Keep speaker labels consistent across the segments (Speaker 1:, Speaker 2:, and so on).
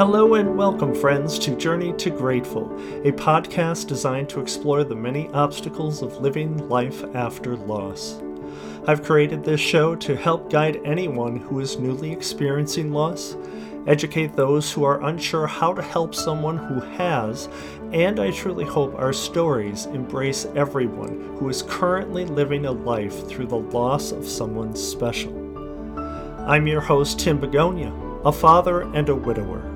Speaker 1: Hello and welcome, friends, to Journey to Grateful, a podcast designed to explore the many obstacles of living life after loss. I've created this show to help guide anyone who is newly experiencing loss, educate those who are unsure how to help someone who has, and I truly hope our stories embrace everyone who is currently living a life through the loss of someone special. I'm your host, Tim Begonia, a father and a widower.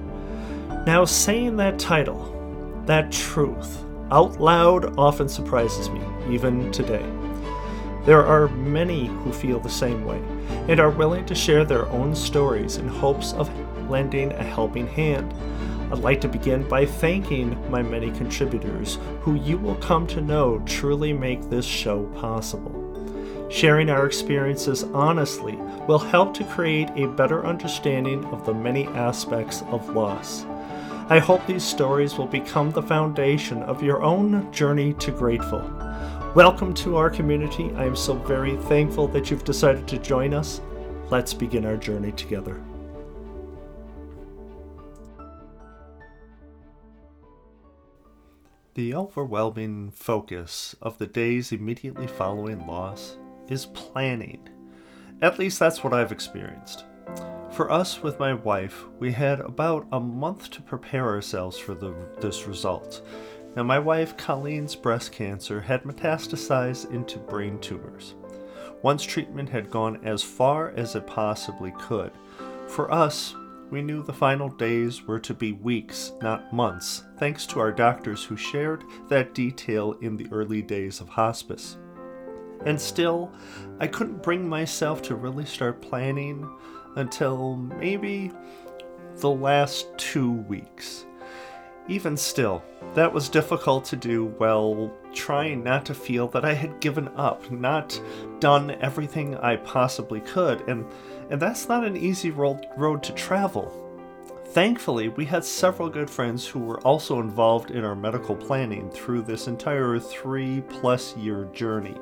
Speaker 1: Now, saying that title, that truth, out loud often surprises me, even today. There are many who feel the same way and are willing to share their own stories in hopes of lending a helping hand. I'd like to begin by thanking my many contributors who you will come to know truly make this show possible. Sharing our experiences honestly will help to create a better understanding of the many aspects of loss. I hope these stories will become the foundation of your own journey to grateful. Welcome to our community. I am so very thankful that you've decided to join us. Let's begin our journey together. The overwhelming focus of the days immediately following loss is planning. At least that's what I've experienced. For us, with my wife, we had about a month to prepare ourselves for the, this result. Now, my wife Colleen's breast cancer had metastasized into brain tumors. Once treatment had gone as far as it possibly could, for us, we knew the final days were to be weeks, not months, thanks to our doctors who shared that detail in the early days of hospice. And still, I couldn't bring myself to really start planning until maybe the last two weeks. Even still, that was difficult to do while trying not to feel that I had given up, not done everything I possibly could, and, and that's not an easy road, road to travel. Thankfully, we had several good friends who were also involved in our medical planning through this entire three plus year journey,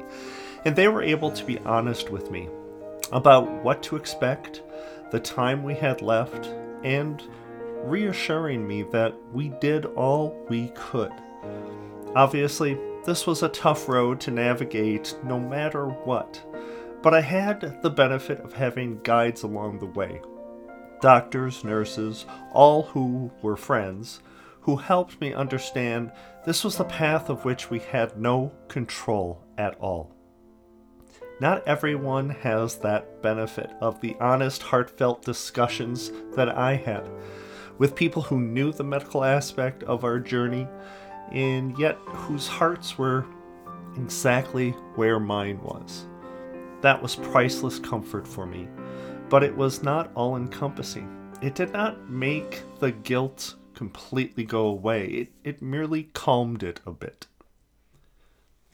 Speaker 1: and they were able to be honest with me about what to expect, the time we had left, and reassuring me that we did all we could. Obviously, this was a tough road to navigate no matter what, but I had the benefit of having guides along the way doctors, nurses, all who were friends, who helped me understand this was the path of which we had no control at all. Not everyone has that benefit of the honest, heartfelt discussions that I had with people who knew the medical aspect of our journey and yet whose hearts were exactly where mine was. That was priceless comfort for me, but it was not all encompassing. It did not make the guilt completely go away, it, it merely calmed it a bit.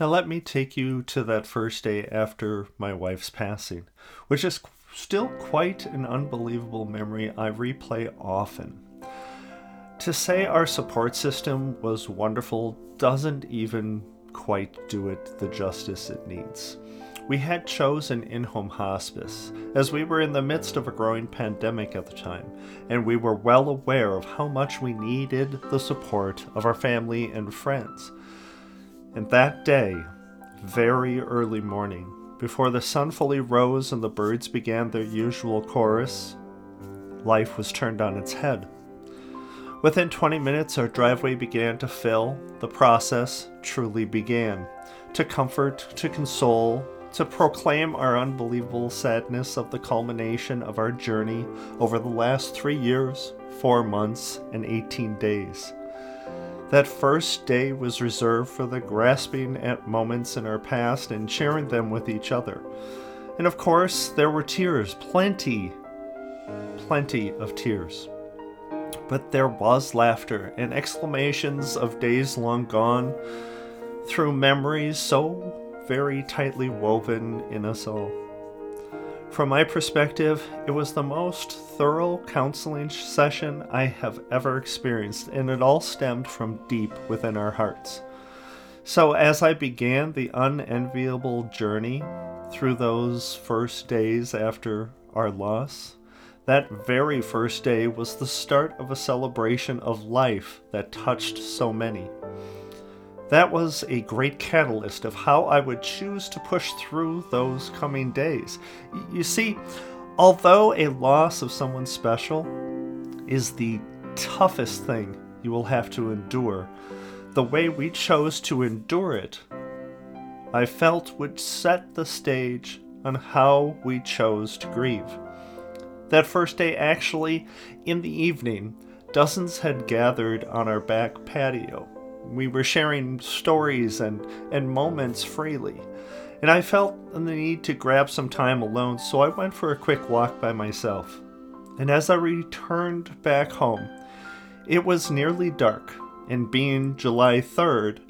Speaker 1: Now, let me take you to that first day after my wife's passing, which is still quite an unbelievable memory I replay often. To say our support system was wonderful doesn't even quite do it the justice it needs. We had chosen in home hospice, as we were in the midst of a growing pandemic at the time, and we were well aware of how much we needed the support of our family and friends. And that day, very early morning, before the sun fully rose and the birds began their usual chorus, life was turned on its head. Within 20 minutes, our driveway began to fill. The process truly began. To comfort, to console, to proclaim our unbelievable sadness of the culmination of our journey over the last three years, four months, and 18 days. That first day was reserved for the grasping at moments in our past and sharing them with each other. And of course, there were tears, plenty, plenty of tears. But there was laughter and exclamations of days long gone through memories so very tightly woven in us all. From my perspective, it was the most thorough counseling session I have ever experienced, and it all stemmed from deep within our hearts. So, as I began the unenviable journey through those first days after our loss, that very first day was the start of a celebration of life that touched so many. That was a great catalyst of how I would choose to push through those coming days. You see, although a loss of someone special is the toughest thing you will have to endure, the way we chose to endure it, I felt would set the stage on how we chose to grieve. That first day, actually, in the evening, dozens had gathered on our back patio we were sharing stories and, and moments freely. And I felt the need to grab some time alone, so I went for a quick walk by myself. And as I returned back home, it was nearly dark, and being July 3rd,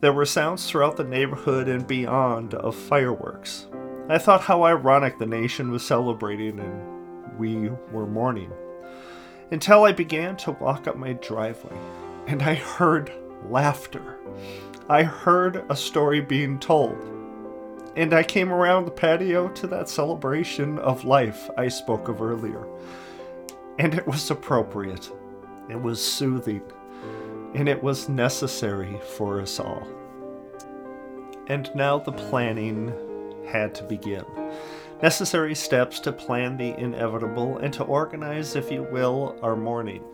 Speaker 1: there were sounds throughout the neighborhood and beyond of fireworks. I thought how ironic the nation was celebrating and we were mourning. Until I began to walk up my driveway, and I heard laughter. I heard a story being told. And I came around the patio to that celebration of life I spoke of earlier. And it was appropriate, it was soothing, and it was necessary for us all. And now the planning had to begin. Necessary steps to plan the inevitable and to organize, if you will, our mourning.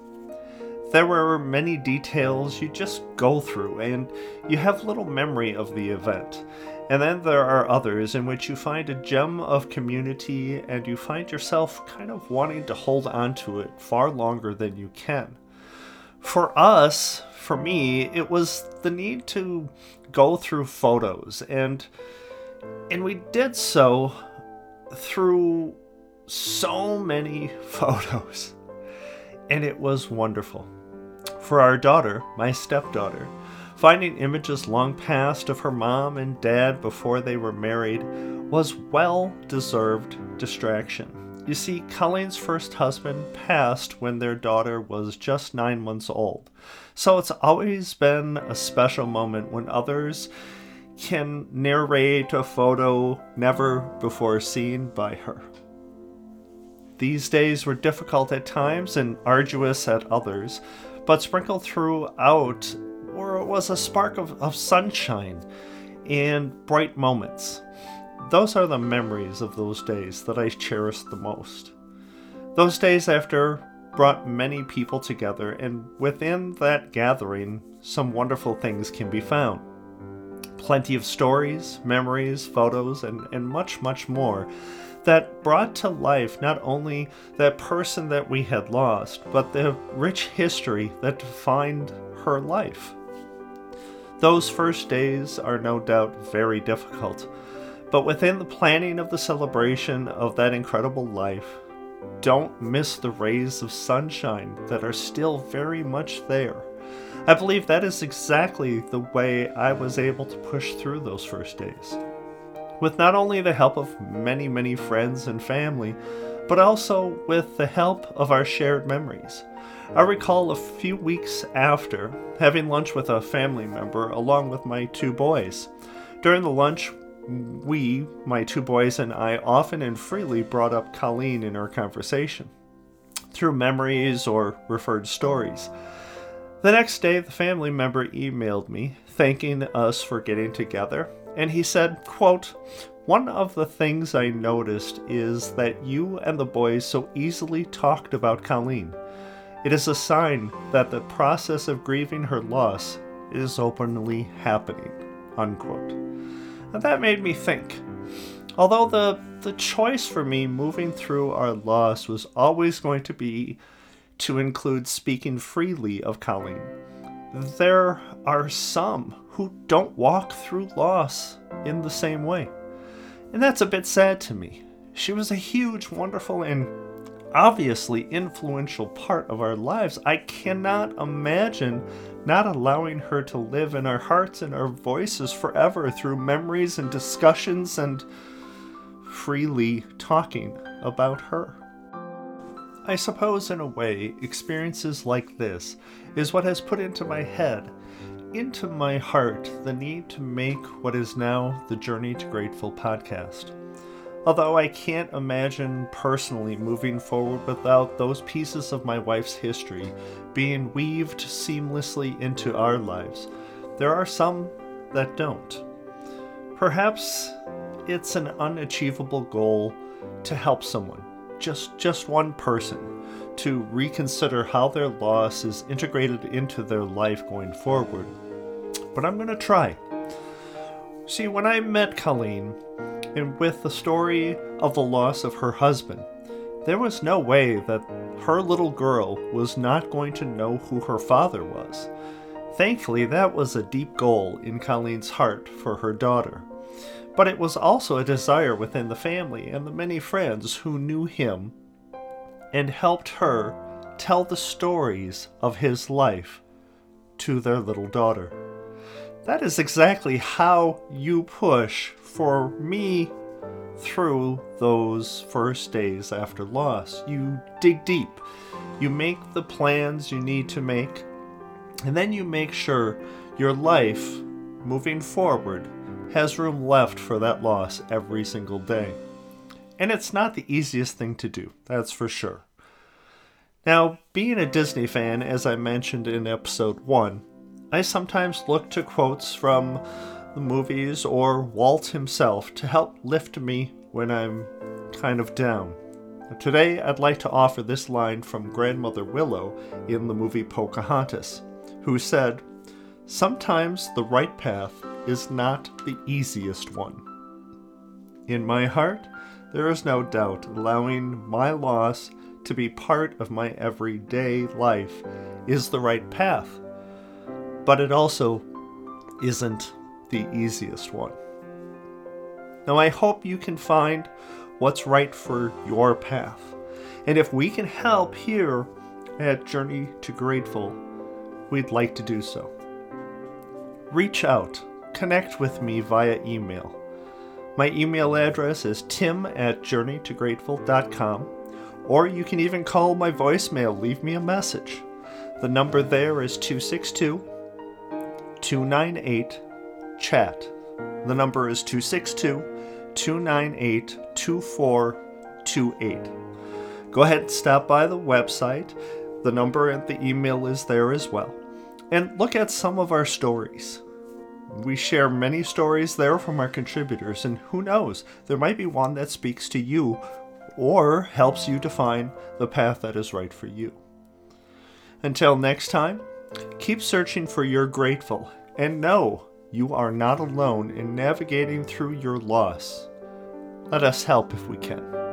Speaker 1: There were many details you just go through, and you have little memory of the event. And then there are others in which you find a gem of community and you find yourself kind of wanting to hold on to it far longer than you can. For us, for me, it was the need to go through photos and and we did so through so many photos. And it was wonderful. For our daughter, my stepdaughter, finding images long past of her mom and dad before they were married was well deserved distraction. You see, Colleen's first husband passed when their daughter was just nine months old, so it's always been a special moment when others can narrate a photo never before seen by her. These days were difficult at times and arduous at others, but sprinkled throughout or it was a spark of, of sunshine and bright moments. Those are the memories of those days that I cherish the most. Those days after brought many people together, and within that gathering, some wonderful things can be found. Plenty of stories, memories, photos, and, and much, much more that brought to life not only that person that we had lost, but the rich history that defined her life. Those first days are no doubt very difficult, but within the planning of the celebration of that incredible life, don't miss the rays of sunshine that are still very much there. I believe that is exactly the way I was able to push through those first days with not only the help of many, many friends and family, but also with the help of our shared memories. I recall a few weeks after having lunch with a family member along with my two boys. During the lunch, we, my two boys, and I often and freely brought up Colleen in our conversation through memories or referred stories. The next day, the family member emailed me thanking us for getting together and he said, quote, one of the things I noticed is that you and the boys so easily talked about Colleen. It is a sign that the process of grieving her loss is openly happening. Unquote. And that made me think. Although the, the choice for me moving through our loss was always going to be to include speaking freely of Colleen, there are some who don't walk through loss in the same way. And that's a bit sad to me. She was a huge, wonderful, and obviously influential part of our lives. I cannot imagine not allowing her to live in our hearts and our voices forever through memories and discussions and freely talking about her. I suppose, in a way, experiences like this is what has put into my head into my heart the need to make what is now the Journey to Grateful podcast. Although I can't imagine personally moving forward without those pieces of my wife's history being weaved seamlessly into our lives, there are some that don't. Perhaps it's an unachievable goal to help someone, just just one person, to reconsider how their loss is integrated into their life going forward. But I'm going to try. See, when I met Colleen, and with the story of the loss of her husband, there was no way that her little girl was not going to know who her father was. Thankfully, that was a deep goal in Colleen's heart for her daughter. But it was also a desire within the family and the many friends who knew him and helped her tell the stories of his life to their little daughter. That is exactly how you push for me through those first days after loss. You dig deep, you make the plans you need to make, and then you make sure your life moving forward has room left for that loss every single day. And it's not the easiest thing to do, that's for sure. Now, being a Disney fan, as I mentioned in episode 1, I sometimes look to quotes from the movies or Walt himself to help lift me when I'm kind of down. Today, I'd like to offer this line from Grandmother Willow in the movie Pocahontas, who said, Sometimes the right path is not the easiest one. In my heart, there is no doubt allowing my loss to be part of my everyday life is the right path. But it also isn't the easiest one. Now, I hope you can find what's right for your path. And if we can help here at Journey to Grateful, we'd like to do so. Reach out, connect with me via email. My email address is tim at journeytograteful.com or you can even call my voicemail, leave me a message. The number there is 262 298 chat. The number is 262 298 2428. Go ahead and stop by the website. The number and the email is there as well. And look at some of our stories. We share many stories there from our contributors, and who knows, there might be one that speaks to you or helps you define the path that is right for you. Until next time, keep searching for your grateful and know you are not alone in navigating through your loss. Let us help if we can.